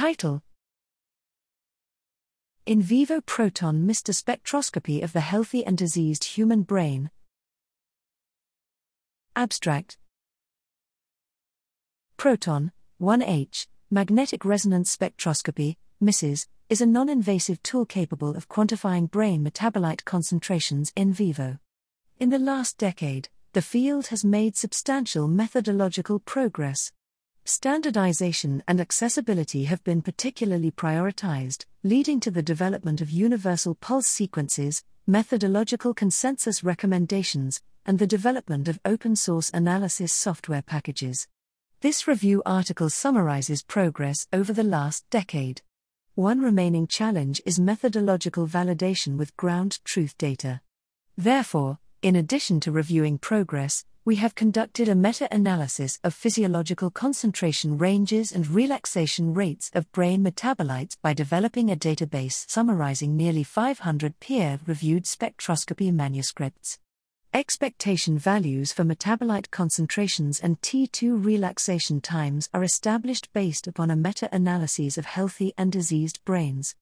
Title In vivo proton MR spectroscopy of the healthy and diseased human brain. Abstract Proton 1H magnetic resonance spectroscopy, MRS, is a non invasive tool capable of quantifying brain metabolite concentrations in vivo. In the last decade, the field has made substantial methodological progress. Standardization and accessibility have been particularly prioritized, leading to the development of universal pulse sequences, methodological consensus recommendations, and the development of open source analysis software packages. This review article summarizes progress over the last decade. One remaining challenge is methodological validation with ground truth data. Therefore, in addition to reviewing progress, we have conducted a meta analysis of physiological concentration ranges and relaxation rates of brain metabolites by developing a database summarizing nearly 500 peer reviewed spectroscopy manuscripts. Expectation values for metabolite concentrations and T2 relaxation times are established based upon a meta analysis of healthy and diseased brains.